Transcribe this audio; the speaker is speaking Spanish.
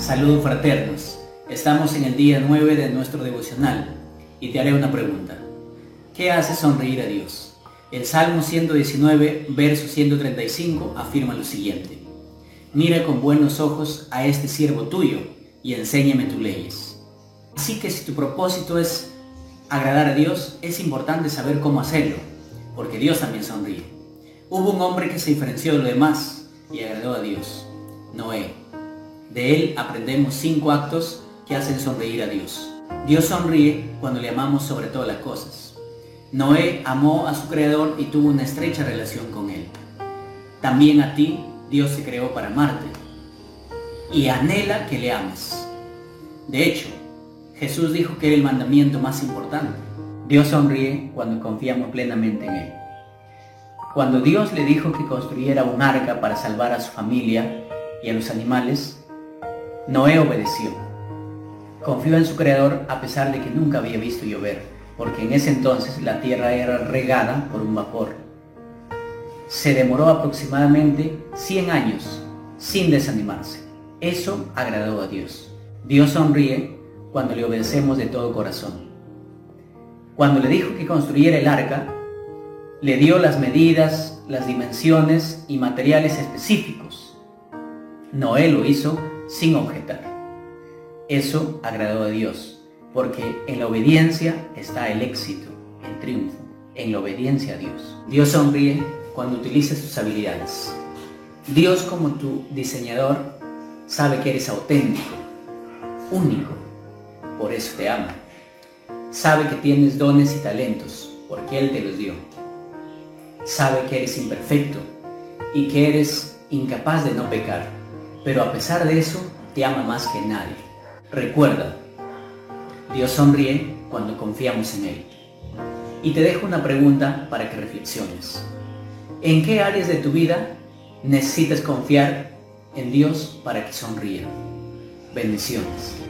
Saludos fraternos. Estamos en el día 9 de nuestro devocional y te haré una pregunta. ¿Qué hace sonreír a Dios? El Salmo 119, verso 135 afirma lo siguiente. Mira con buenos ojos a este siervo tuyo y enséñame tus leyes. Así que si tu propósito es agradar a Dios, es importante saber cómo hacerlo, porque Dios también sonríe. Hubo un hombre que se diferenció de los demás y agradó a Dios, Noé. De él aprendemos cinco actos que hacen sonreír a Dios. Dios sonríe cuando le amamos sobre todas las cosas. Noé amó a su creador y tuvo una estrecha relación con él. También a ti Dios se creó para amarte y anhela que le ames. De hecho, Jesús dijo que era el mandamiento más importante. Dios sonríe cuando confiamos plenamente en Él. Cuando Dios le dijo que construyera un arca para salvar a su familia y a los animales, Noé obedeció. Confió en su Creador a pesar de que nunca había visto llover, porque en ese entonces la tierra era regada por un vapor. Se demoró aproximadamente 100 años sin desanimarse. Eso agradó a Dios. Dios sonríe cuando le obedecemos de todo corazón. Cuando le dijo que construyera el arca, le dio las medidas, las dimensiones y materiales específicos. Noé lo hizo sin objetar. Eso agradó a Dios, porque en la obediencia está el éxito, el triunfo, en la obediencia a Dios. Dios sonríe cuando utiliza sus habilidades. Dios como tu diseñador sabe que eres auténtico, único, por eso te ama. Sabe que tienes dones y talentos, porque Él te los dio. Sabe que eres imperfecto y que eres incapaz de no pecar, pero a pesar de eso, te ama más que nadie. Recuerda, Dios sonríe cuando confiamos en Él. Y te dejo una pregunta para que reflexiones. ¿En qué áreas de tu vida necesitas confiar en Dios para que sonríe. Bendiciones.